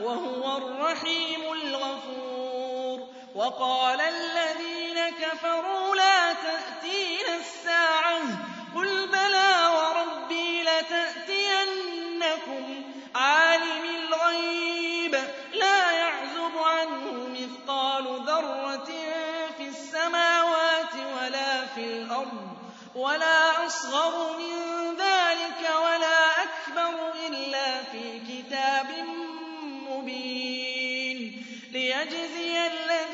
وهو الرحيم الغفور. وقال الذين كفروا لا تأتينا الساعة. قل بلى وربي لتأتينكم. عالم الغيب لا يعزب عنه مثقال ذرة في السماوات ولا في الأرض. ولا أصغر من ذلك ولا أكبر ليجزي الذين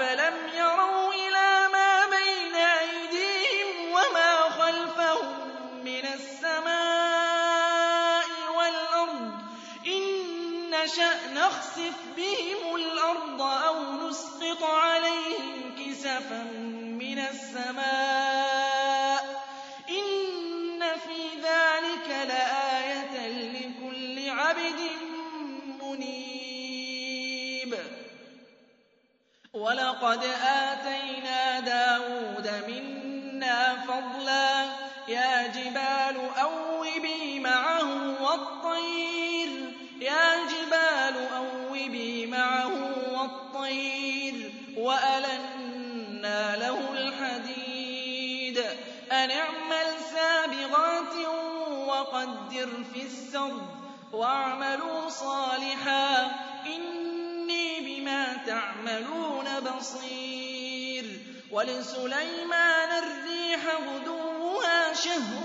أفلم ولقد آتينا داود منا فضلا. يا جبال أوبي معه والطير. يا جبال أوبي معه والطير. وألنا له الحديد. أن اعمل سابغات وقدر في السرد. واعملوا صالحا. إني بما تعملون بصير ولسليمان الريح غدوها شهر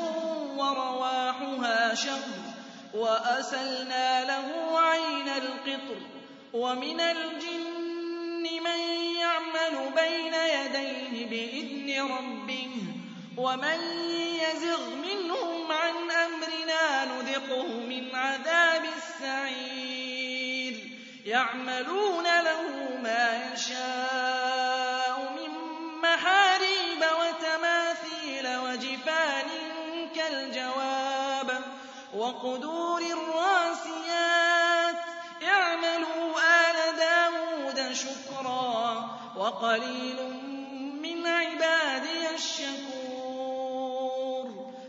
ورواحها شهر وأسلنا له عين القطر ومن الجن من يعمل بين يديه بإذن ربه ومن يزغ منهم عن أمرنا نذقه من عذاب السعير يعملون له ما يشاء من محاريب وتماثيل وجفان كالجواب وقدور الراسيات. اعملوا آل داود شكرا وقليل من عبادي الشكور.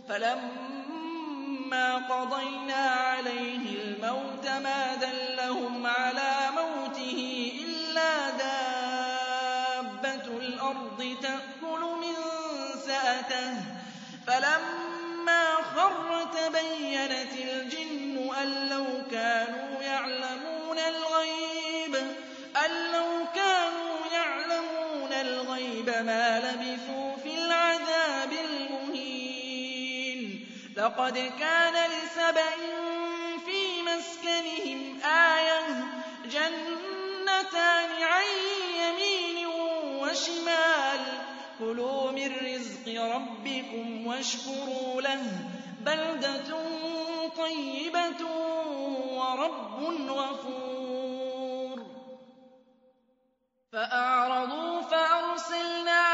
فلما قضينا عليه الموت ما لقد كان لسبإ في مسكنهم آية جنتان عن يمين وشمال. كلوا من رزق ربكم واشكروا له. بلدة طيبة ورب غفور. فأعرضوا فأرسلنا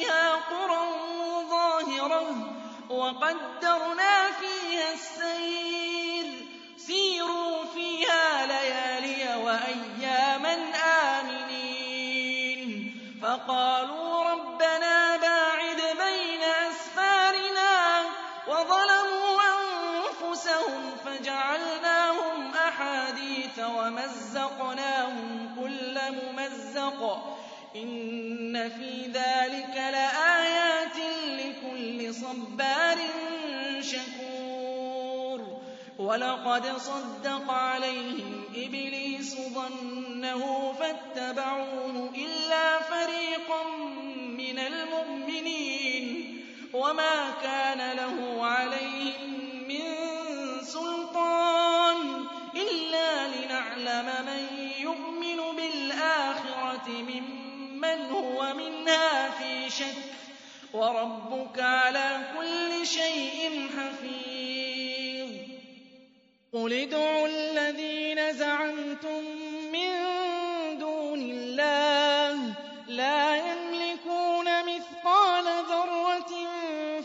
فِيهَا قُرًى ظَاهِرَةً وَقَدَّرْنَا فِيهَا السَّيْرَ ۖ. سِيرُوا فِيهَا لَيَالِيَ وَأَيَّامًا آمِنِينَ. فَقَالُوا إِنَّ فِي ذَٰلِكَ لَآيَاتٍ لِّكُلِّ صَبَّارٍ شَكُورٍ وَلَقَدْ صَدَّقَ عَلَيْهِمْ إِبْلِيسُ ظَنَّهُ فَاتَّبَعُوهُ إِلَّا فَرِيقًا مِّنَ الْمُؤْمِنِينَ وَمَا كَانَ لَهُ عَلَيْهِم مِّن سُلْطَانٍ مِمَّنْ هُوَ مِنْهَا فِي شَكٍّ ۗ. وَرَبُّكَ عَلَىٰ كُلِّ شَيْءٍ حَفِيظٌ. قُلِ ادْعُوا الَّذِينَ زَعَمْتُم مِّن دُونِ اللَّهِ ۖ لَا يَمْلِكُونَ مِثْقَالَ ذَرَّةٍ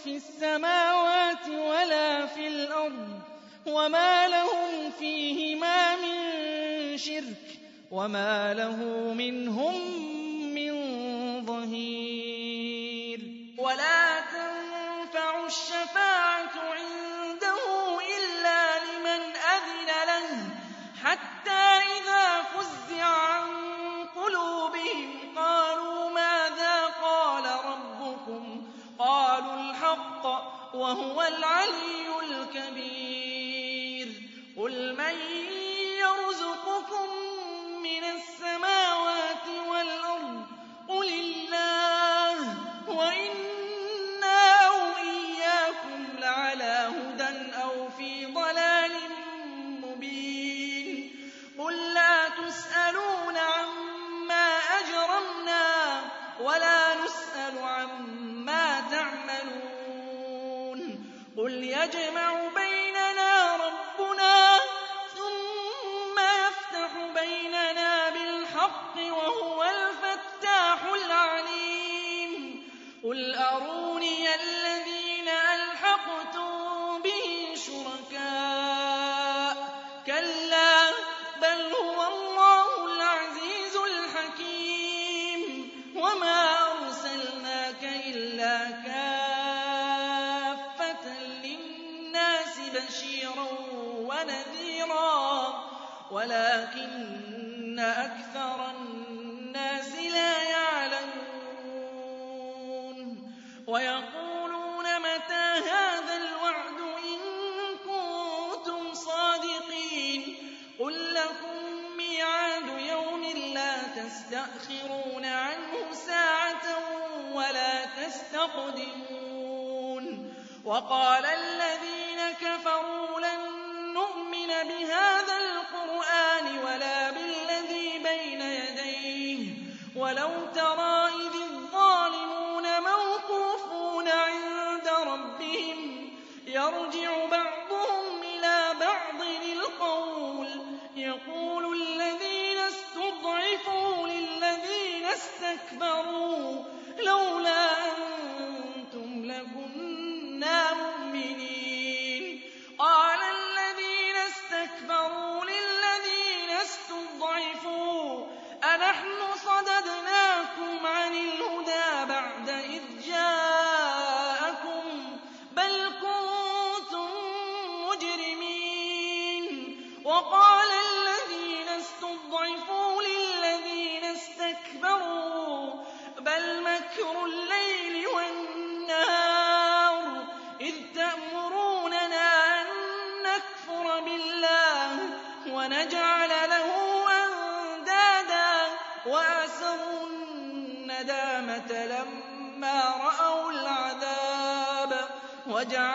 فِي السَّمَاوَاتِ وَلَا فِي الْأَرْضِ ۖ وَمَا لَهُمْ فِيهِمَا مِن شِرْكٍ ۚ وَمَا لَهُ مِنْهُم أَرُونِيَ الَّذِينَ أَلْحَقْتُم مَتَىٰ هَٰذَا الْوَعْدُ إِن كُنتُمْ صَادِقِينَ؟ قُل لَّكُم مِّيعَادُ يَوْمٍ لَّا تَسْتَأْخِرُونَ عَنْهُ سَاعَةً وَلَا تَسْتَقْدِمُونَ. وَقَالَ الَّذِينَ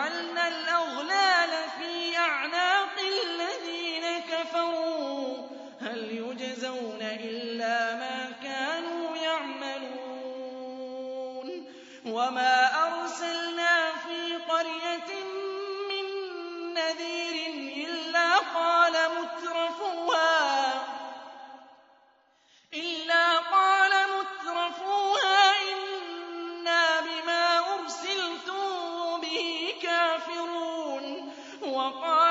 وَجَعَلْنَا الْأَغْلَالَ فِي أَعْنَاقِ الَّذِينَ كَفَرُوا. هَلْ يُجْزَوْنَ إِلَّا مَا كَانُوا يَعْمَلُونَ. وَمَا أَرْسَلْنَا كَافِرُونَ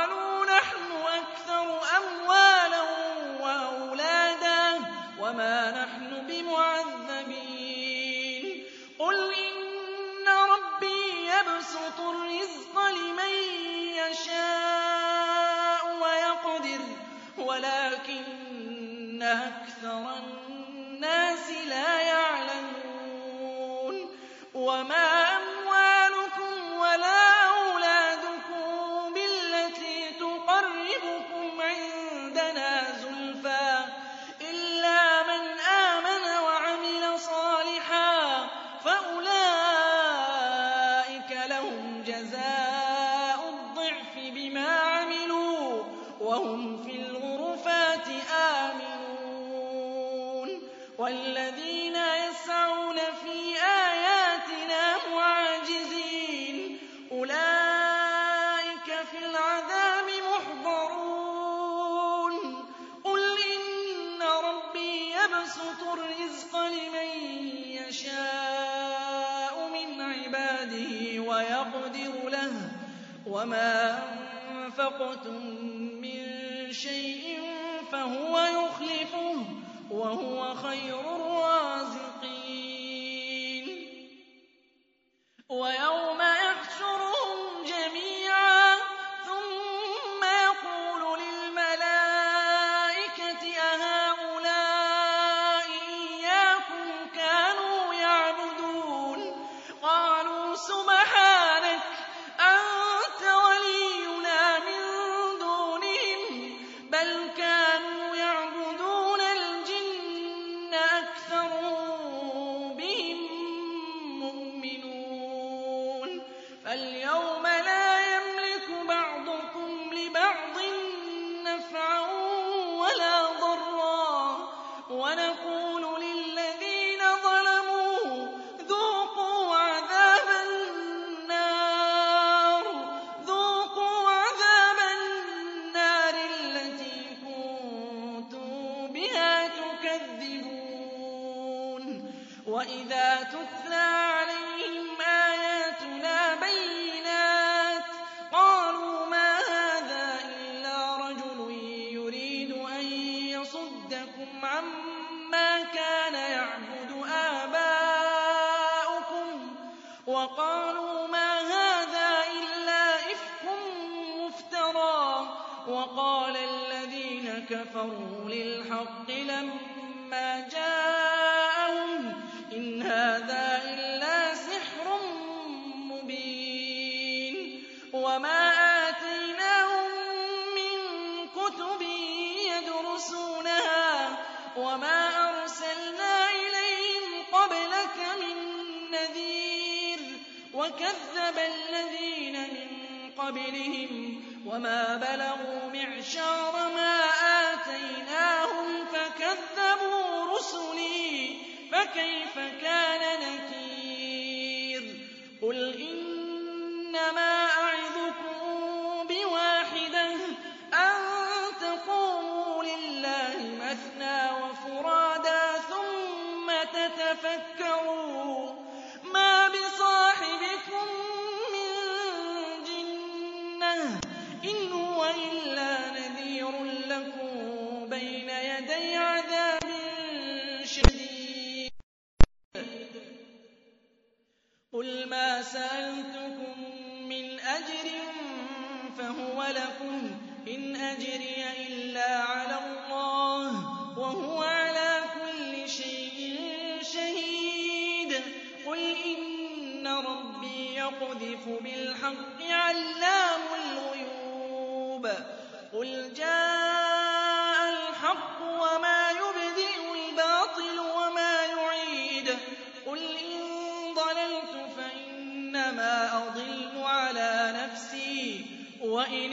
وَمَا أَنفَقْتُم مِّن شَيْءٍ فَهُوَ يُخْلِفُهُ ۖ وَهُوَ خَيْرُ وَقَالُوا مَا هَٰذَا إِلَّا إِفْكٌ مُّفْتَرًى. وَقَالَ الَّذِينَ كَفَرُوا لِلْحَقِّ لَمَّا جَاءَهُمْ إِنْ هَٰذَا إِلَّا سِحْرٌ مُّبِينٌ. وَمَا آتَيْنَاهُم مِّن كُتُبٍ يَدْرُسُونَهَا وَمَا أَرْسَلْنَا وَكَذَّبَ الَّذِينَ مِن قَبْلِهِمْ وَمَا بَلَغُوا مِعْشَارَ مَا آتَيْنَاهُمْ فَكَذَّبُوا رُسُلِي ۖ فَكَيْفَ كَانَ نَكِيرِ قُلْ إِنَّمَا أَعِظُكُم بِوَاحِدَةٍ أَن تَقُومُوا لِلَّهِ مَثْنَىٰ وَفُرَادَىٰ ثُمَّ تَتَفَكَّرُوا ۚ يَقْذِفُ بِالْحَقِّ عَلَّامُ الْغُيُوبِ. قُلْ جَاءَ الْحَقُّ وَمَا يُبْدِئُ الْبَاطِلُ وَمَا يُعِيدُ. قُلْ إِن ضَلَلْتُ فَإِنَّمَا أَضِلُّ عَلَىٰ وَإِنِ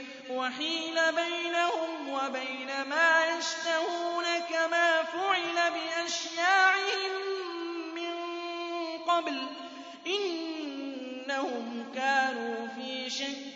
وَحِيلَ بَيْنَهُمْ وَبَيْنَ مَا يَشْتَهُونَ كَمَا فُعِلَ بِأَشْيَاعِهِم مِّن قَبْلُ ۚ إِنَّهُمْ كَانُوا فِي شَكٍّ